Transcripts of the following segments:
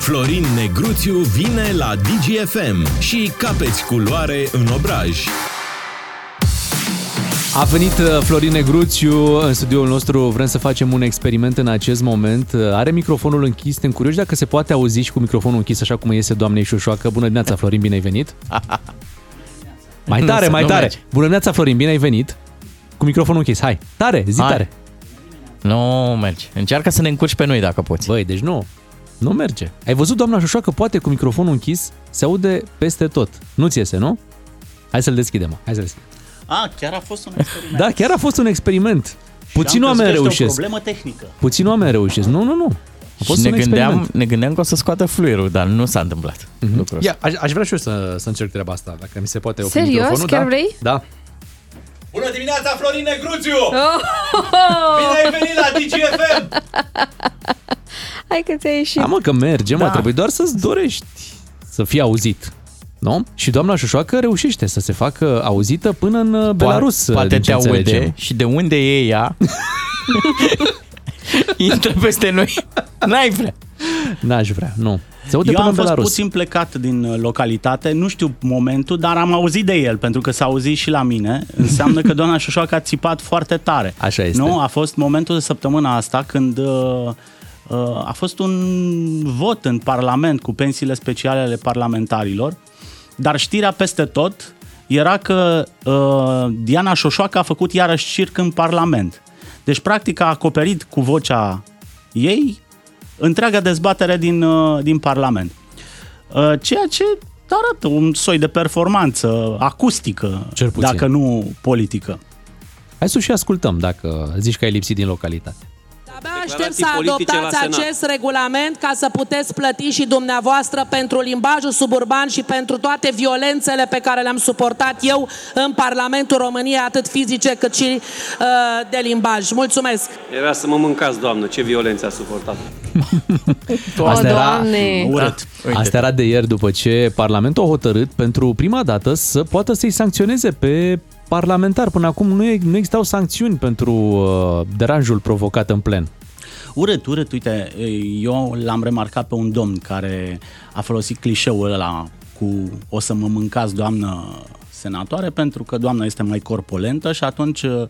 Florin Negruțiu vine la DGFM și capeți culoare în obraj. A venit uh, Florin Negruțiu în studioul nostru, vrem să facem un experiment în acest moment. Uh, Are microfonul închis, suntem curioși dacă se poate auzi și cu microfonul închis, așa cum iese doamnei Șușoacă. Bună dimineața, Florin, bine ai venit! Mai Nu tare, se- mai nu tare! merge. Bună dimineața, Florin, bine ai venit! Cu microfonul închis, hai! Tare, zi Hai. tare! Nu merge. Încearcă să ne încurci pe noi dacă poți. Băi, deci nu, nu merge. Ai văzut, doamna Șușoacă, poate cu microfonul închis se aude peste tot. Nu-ți iese, nu? Hai să-l deschidem, hai să-l deschidem. A, chiar a fost un experiment. Da, chiar a fost un experiment. Puțin Am crezut oameni că este reușesc. o problemă tehnică. Puțin oameni reușesc. Nu, nu, nu. A fost și ne un gândeam, experiment. ne gândeam că o să scoată fluierul, dar nu s-a întâmplat Mhm. lucrul ăsta. Ia, aș, aș vrea și eu să, să încerc treaba asta, dacă mi se poate opri Serios? microfonul. Chiar da? vrei? Da. Bună dimineața, Florin Negruțiu! Oh! Bine ai venit la DGFM! Hai că ți-a ieșit. Da, mă, că merge, mă, Da. trebuie doar să-ți dorești să fii auzit. Nu? Și doamna Șușoacă reușește să se facă auzită până în uh, Belarus. Poate din ce te aude înțelegem. și de unde e ea, intră peste noi. N-ai vrea. N-aș vrea, nu. Se aude Eu până am în fost Belarus. puțin plecat din uh, localitate, nu știu momentul, dar am auzit de el, pentru că s-a auzit și la mine. Înseamnă că doamna Șoșoacă a țipat foarte tare. Așa este. Nu? A fost momentul de săptămâna asta când uh, uh, a fost un vot în Parlament cu pensiile speciale ale parlamentarilor, dar știrea peste tot era că uh, Diana Șoșoacă a făcut iarăși circ în Parlament. Deci, practic, a acoperit cu vocea ei întreaga dezbatere din, uh, din Parlament. Uh, Ceea ce arată un soi de performanță acustică, Cel puțin. dacă nu politică. Hai să o și ascultăm dacă zici că ai lipsit din localitate. Abia aștept să adoptați acest regulament ca să puteți plăti și dumneavoastră pentru limbajul suburban și pentru toate violențele pe care le-am suportat eu în Parlamentul României, atât fizice cât și uh, de limbaj. Mulțumesc! Era să mă mâncați, doamnă, ce violență a suportat. O, Asta era- Doamne! Urât. Uite. Asta era de ieri după ce Parlamentul a hotărât pentru prima dată să poată să-i sancționeze pe parlamentar. Până acum nu, e, nu existau sancțiuni pentru uh, deranjul provocat în plen. Urât, urât. Uite, eu l-am remarcat pe un domn care a folosit clișeul ăla cu o să mă mâncați, doamnă senatoare, pentru că doamna este mai corpolentă și atunci uh,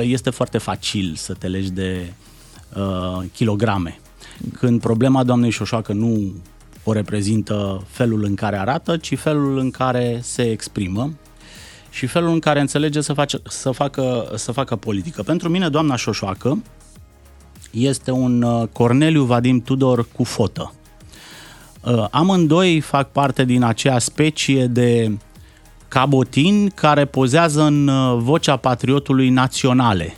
este foarte facil să te legi de uh, kilograme. Când problema doamnei Șoșoacă nu o reprezintă felul în care arată, ci felul în care se exprimă și felul în care înțelege să, face, să, facă, să facă politică. Pentru mine, doamna Șoșoacă este un uh, Corneliu Vadim Tudor cu fotă. Uh, Amândoi fac parte din acea specie de cabotini care pozează în uh, vocea patriotului naționale.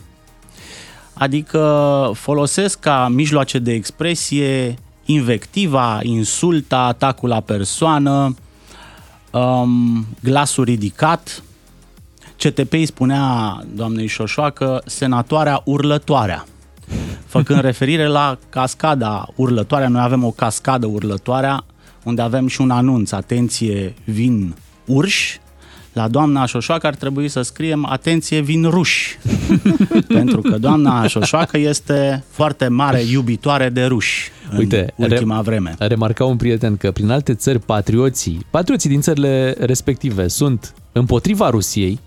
Adică folosesc ca mijloace de expresie invectiva, insulta, atacul la persoană, um, glasul ridicat. CTP îi spunea doamnei Șoșoacă senatoarea urlătoarea făcând referire la cascada urlătoarea. Noi avem o cascadă urlătoarea unde avem și un anunț, atenție, vin urși. La doamna Șoșoacă ar trebui să scriem atenție, vin ruși. Pentru că doamna Șoșoacă este foarte mare iubitoare de ruși în Uite, ultima vreme. Remarca un prieten că prin alte țări patrioții, patrioții din țările respective sunt împotriva Rusiei,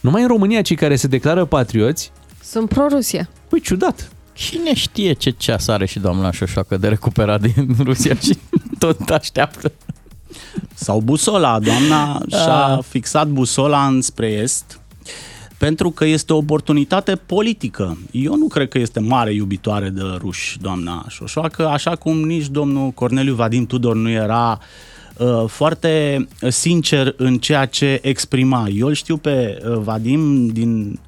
numai în România cei care se declară patrioți, Sunt pro-Rusia. păi ciudat. Cine știe ce ceas are și doamna Șoșoacă de recuperat din Rusia și tot așteaptă. Sau busola. Doamna și-a fixat busola înspre est pentru că este o oportunitate politică. Eu nu cred că este mare iubitoare de ruși, doamna Șoșoacă, așa cum nici domnul Corneliu Vadim Tudor nu era uh, foarte sincer în ceea ce exprima. Eu îl știu pe uh, Vadim din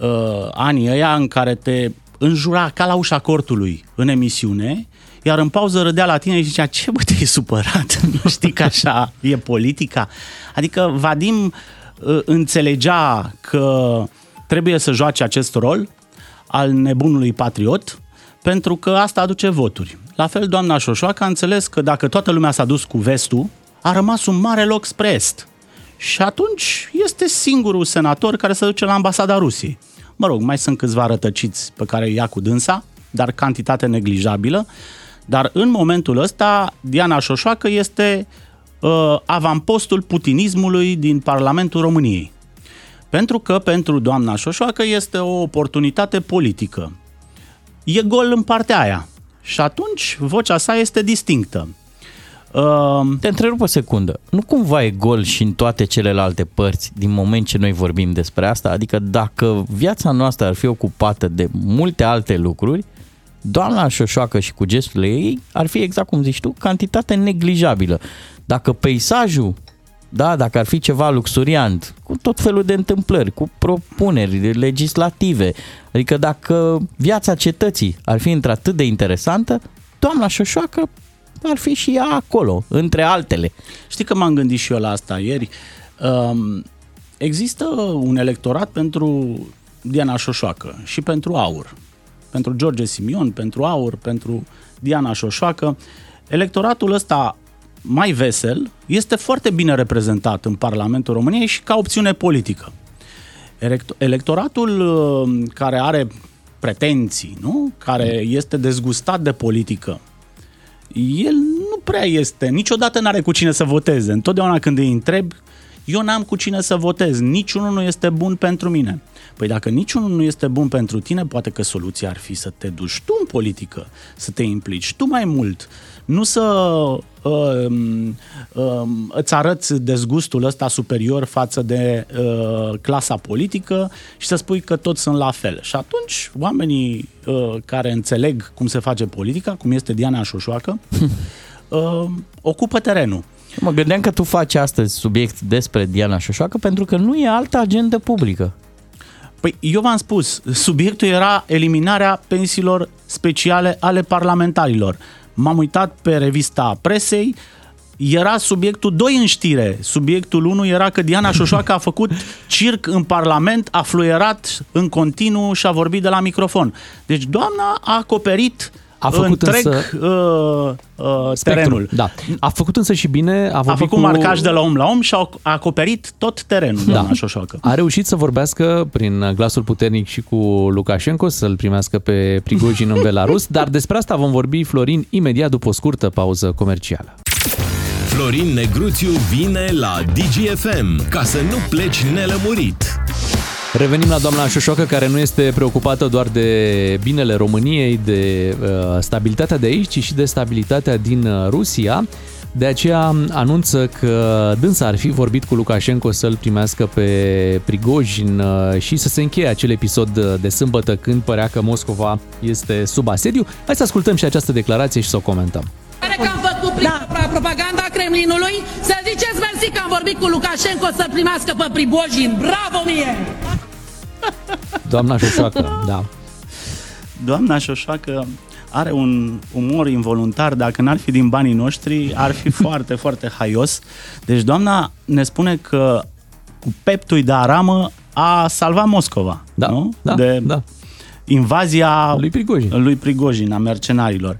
uh, anii ăia în care te înjura ca la ușa cortului în emisiune, iar în pauză râdea la tine și zicea, ce bă, te-ai supărat? Nu știi că așa e politica? Adică Vadim uh, înțelegea că trebuie să joace acest rol al nebunului patriot, pentru că asta aduce voturi. La fel, doamna Șoșoacă a înțeles că dacă toată lumea s-a dus cu vestul, a rămas un mare loc spre est. Și atunci este singurul senator care se duce la ambasada Rusiei. Mă rog, mai sunt câțiva rătăciți pe care îi ia cu dânsa, dar cantitate neglijabilă. Dar în momentul ăsta, Diana Șoșoacă este uh, avampostul putinismului din Parlamentul României. Pentru că pentru doamna Șoșoacă este o oportunitate politică. E gol în partea aia. Și atunci vocea sa este distinctă. Uh, Te întrerup o secundă. Nu cumva e gol și în toate celelalte părți din moment ce noi vorbim despre asta? Adică dacă viața noastră ar fi ocupată de multe alte lucruri, doamna Șoșoacă și cu gesturile ei ar fi exact cum zici tu, cantitate neglijabilă. Dacă peisajul da, dacă ar fi ceva luxuriant, cu tot felul de întâmplări, cu propuneri legislative, adică dacă viața cetății ar fi într-atât de interesantă, doamna Șoșoacă ar fi și ea acolo, între altele. Știi că m-am gândit și eu la asta ieri. Um, există un electorat pentru Diana Șoșoacă și pentru Aur. Pentru George Simion, pentru Aur, pentru Diana Șoșoacă. Electoratul ăsta mai vesel este foarte bine reprezentat în Parlamentul României și ca opțiune politică. Electoratul uh, care are pretenții, nu? care este dezgustat de politică, el nu prea este, niciodată n-are cu cine să voteze. Întotdeauna când îi întreb, eu n-am cu cine să votez, niciunul nu este bun pentru mine. Păi dacă niciunul nu este bun pentru tine, poate că soluția ar fi să te duci tu în politică, să te implici tu mai mult, nu să uh, uh, îți arăți dezgustul ăsta superior față de uh, clasa politică și să spui că toți sunt la fel. Și atunci oamenii uh, care înțeleg cum se face politica, cum este Diana Șoșoacă, uh, ocupă terenul. Mă gândeam că tu faci astăzi subiect despre Diana Șoșoacă pentru că nu e altă agendă publică. Păi eu v-am spus, subiectul era eliminarea pensiilor speciale ale parlamentarilor. M-am uitat pe revista presei, era subiectul 2 în știre. Subiectul 1 era că Diana Șoșoacă a făcut circ în Parlament, a fluierat în continuu și a vorbit de la microfon. Deci doamna a acoperit uh, a făcut întreg însă, uh, uh, terenul. Da. A făcut însă și bine. A, a făcut cu... marcaj de la om la om și a acoperit tot terenul, da. doamna Șoșoacă. A reușit să vorbească prin glasul puternic și cu Lukashenko, să-l primească pe Prigojin în Belarus, dar despre asta vom vorbi, Florin, imediat după o scurtă pauză comercială. Florin Negruțiu vine la DGFM ca să nu pleci nelămurit. Revenim la doamna Șoșoacă, care nu este preocupată doar de binele României, de uh, stabilitatea de aici, ci și de stabilitatea din uh, Rusia. De aceea anunță că dânsa ar fi vorbit cu Lukashenko să-l primească pe Prigojin uh, și să se încheie acel episod de sâmbătă când părea că Moscova este sub asediu. Hai să ascultăm și această declarație și să o comentăm. Care că am făcut prin da. propaganda Kremlinului, să ziceți mersi că am vorbit cu Lukashenko să-l primească pe Prigojin. Bravo mie! Doamna Șoșoacă, da. Doamna Șoșoacă are un umor involuntar, dacă n-ar fi din banii noștri, ar fi foarte, foarte haios. Deci doamna ne spune că cu peptui de aramă a salvat Moscova, da, nu? Da, de da. invazia lui Prigojin. lui Prigojin, a mercenarilor.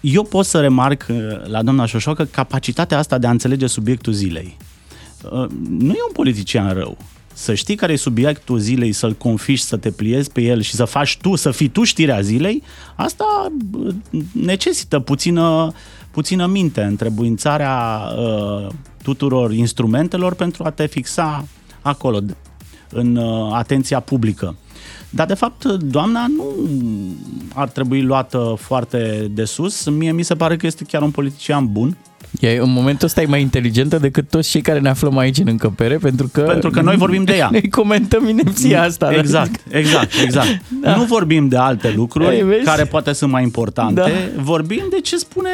Eu pot să remarc uh, la doamna Șoșoacă capacitatea asta de a înțelege subiectul zilei. Uh, nu e un politician rău să știi care e subiectul zilei, să-l confiși, să te pliezi pe el și să faci tu, să fii tu știrea zilei, asta necesită puțină, puțină minte, întrebuințarea uh, tuturor instrumentelor pentru a te fixa acolo, în uh, atenția publică. Dar, de fapt, doamna nu ar trebui luată foarte de sus. Mie mi se pare că este chiar un politician bun, E, în momentul ăsta e mai inteligentă decât toți cei care ne aflăm aici în încăpere, pentru că... Pentru că noi vorbim de ea. Noi comentăm inepția asta. Exact, exact, exact. Da. Nu vorbim de alte lucruri Ei, care poate sunt mai importante, da. vorbim de ce spune,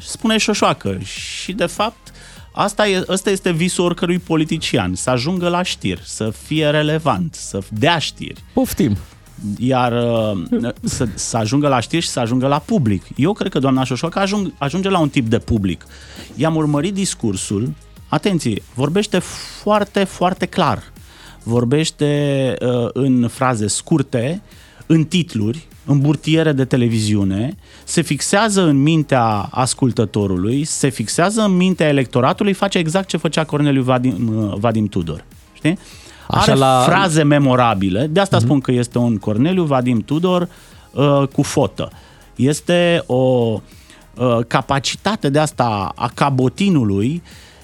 spune Șoșoacă. Și, de fapt, Asta e, asta este visul oricărui politician, să ajungă la știri, să fie relevant, să dea știri. Poftim iar uh, să, să ajungă la știri și să ajungă la public. Eu cred că doamna Șoșoacă ajung, ajunge la un tip de public. I-am urmărit discursul, atenție, vorbește foarte, foarte clar. Vorbește uh, în fraze scurte, în titluri, în burtiere de televiziune, se fixează în mintea ascultătorului, se fixează în mintea electoratului, face exact ce făcea Corneliu Vadim, uh, Vadim Tudor. Știi? Așa Are la... fraze memorabile, de asta uh-huh. spun că este un Corneliu Vadim Tudor uh, cu fotă. Este o uh, capacitate de asta a cabotinului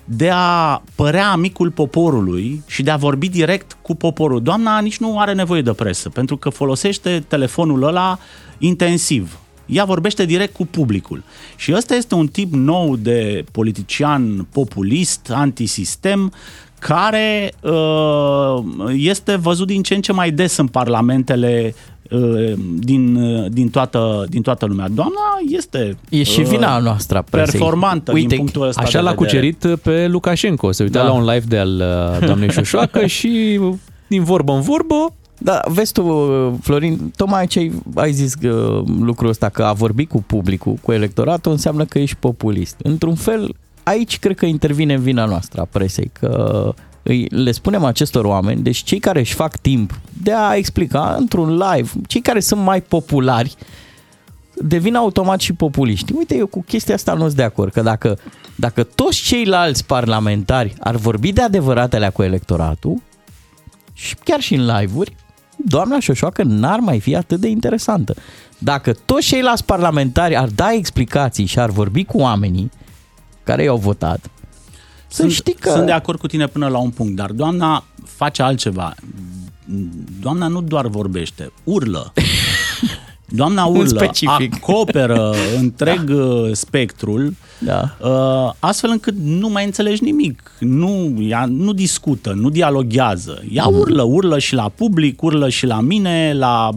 de a părea amicul poporului și de a vorbi direct cu poporul. Doamna nici nu are nevoie de presă, pentru că folosește telefonul ăla intensiv. Ea vorbește direct cu publicul. Și ăsta este un tip nou de politician populist, antisistem, care uh, este văzut din ce în ce mai des în parlamentele uh, din, uh, din, toată, din toată lumea. Doamna este E și vina noastră a presei. performantă Uite, din punctul ăsta Așa de l-a vedere. cucerit pe Lukashenko. Se uita Da. la un live de al uh, doamnei Șoșoacă și din vorbă în vorbă Da, vezi tu, Florin, tocmai ce ai, ai zis uh, lucrul ăsta, că a vorbit cu publicul, cu electoratul, înseamnă că ești populist. Într-un fel, aici cred că intervine vina noastră a presei, că îi, le spunem acestor oameni, deci cei care își fac timp de a explica într-un live, cei care sunt mai populari, devin automat și populiști. Uite, eu cu chestia asta nu sunt de acord, că dacă, dacă toți ceilalți parlamentari ar vorbi de adevăratele cu electoratul, și chiar și în live-uri, doamna Șoșoacă n-ar mai fi atât de interesantă. Dacă toți ceilalți parlamentari ar da explicații și ar vorbi cu oamenii care i-au votat, să Sunt, știi că... sunt de acord cu tine până la un punct, dar doamna face altceva. Doamna nu doar vorbește, urlă. Doamna Un urlă, specific. acoperă întreg da. spectrul, Da. uh, astfel încât nu mai înțelegi nimic. Nu, ea nu discută, nu dialoghează. Ea Mhm. urlă, urlă și la public, urlă și la mine, la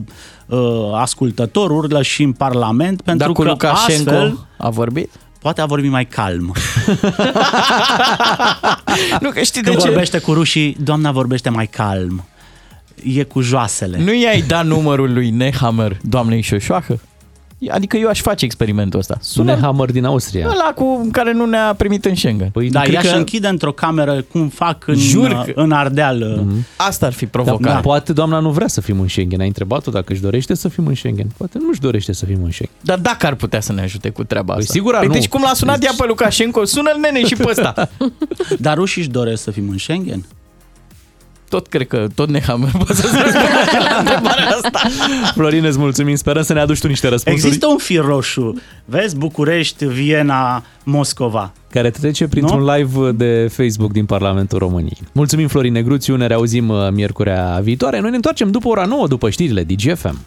uh, ascultător, urlă și în Parlament, pentru Dar cu că Lukashenko astfel a vorbit? Poate a vorbit mai calm. nu, că știi Când de ce? vorbește cu rușii, doamna vorbește mai calm. E cu joasele. Nu i-ai dat numărul lui Nehammer, doamnei Șoșoacă? Adică eu aș face experimentul ăsta. Sună Nehammer din Austria. ăla cu care nu ne-a primit în Schengen. Păi, Da, cred ea că- și închide într-o cameră cum fac în, Jur că- în Ardeal. Mhm. Asta ar fi Da, provocare. da. Poate doamna nu vrea să fim în Schengen. Ai întrebat-o dacă își dorește să fim în Schengen. Poate nu își dorește să fim în Schengen. Dar dacă ar putea să ne ajute cu treaba Păi asta. sigur ar păi nu. deci cum l-a sunat Deci- ea pe Lukashenko, sună-l nene și pe ăsta. Dar rușii își doresc să fim în Schengen? Tot cred că tot Nehammer poate să răspundă la întrebarea asta. Florin, îți mulțumim. Sperăm să ne aduci tu niște răspunsuri Există un fir roșu. Vezi, București, Viena, Moscova. care trece printr-un Nu? live de Facebook din Parlamentul României. Mulțumim, Florin Negruțiu. Ne reauzim uh, miercurea viitoare. Noi ne întoarcem după ora 9, după știrile DGFM.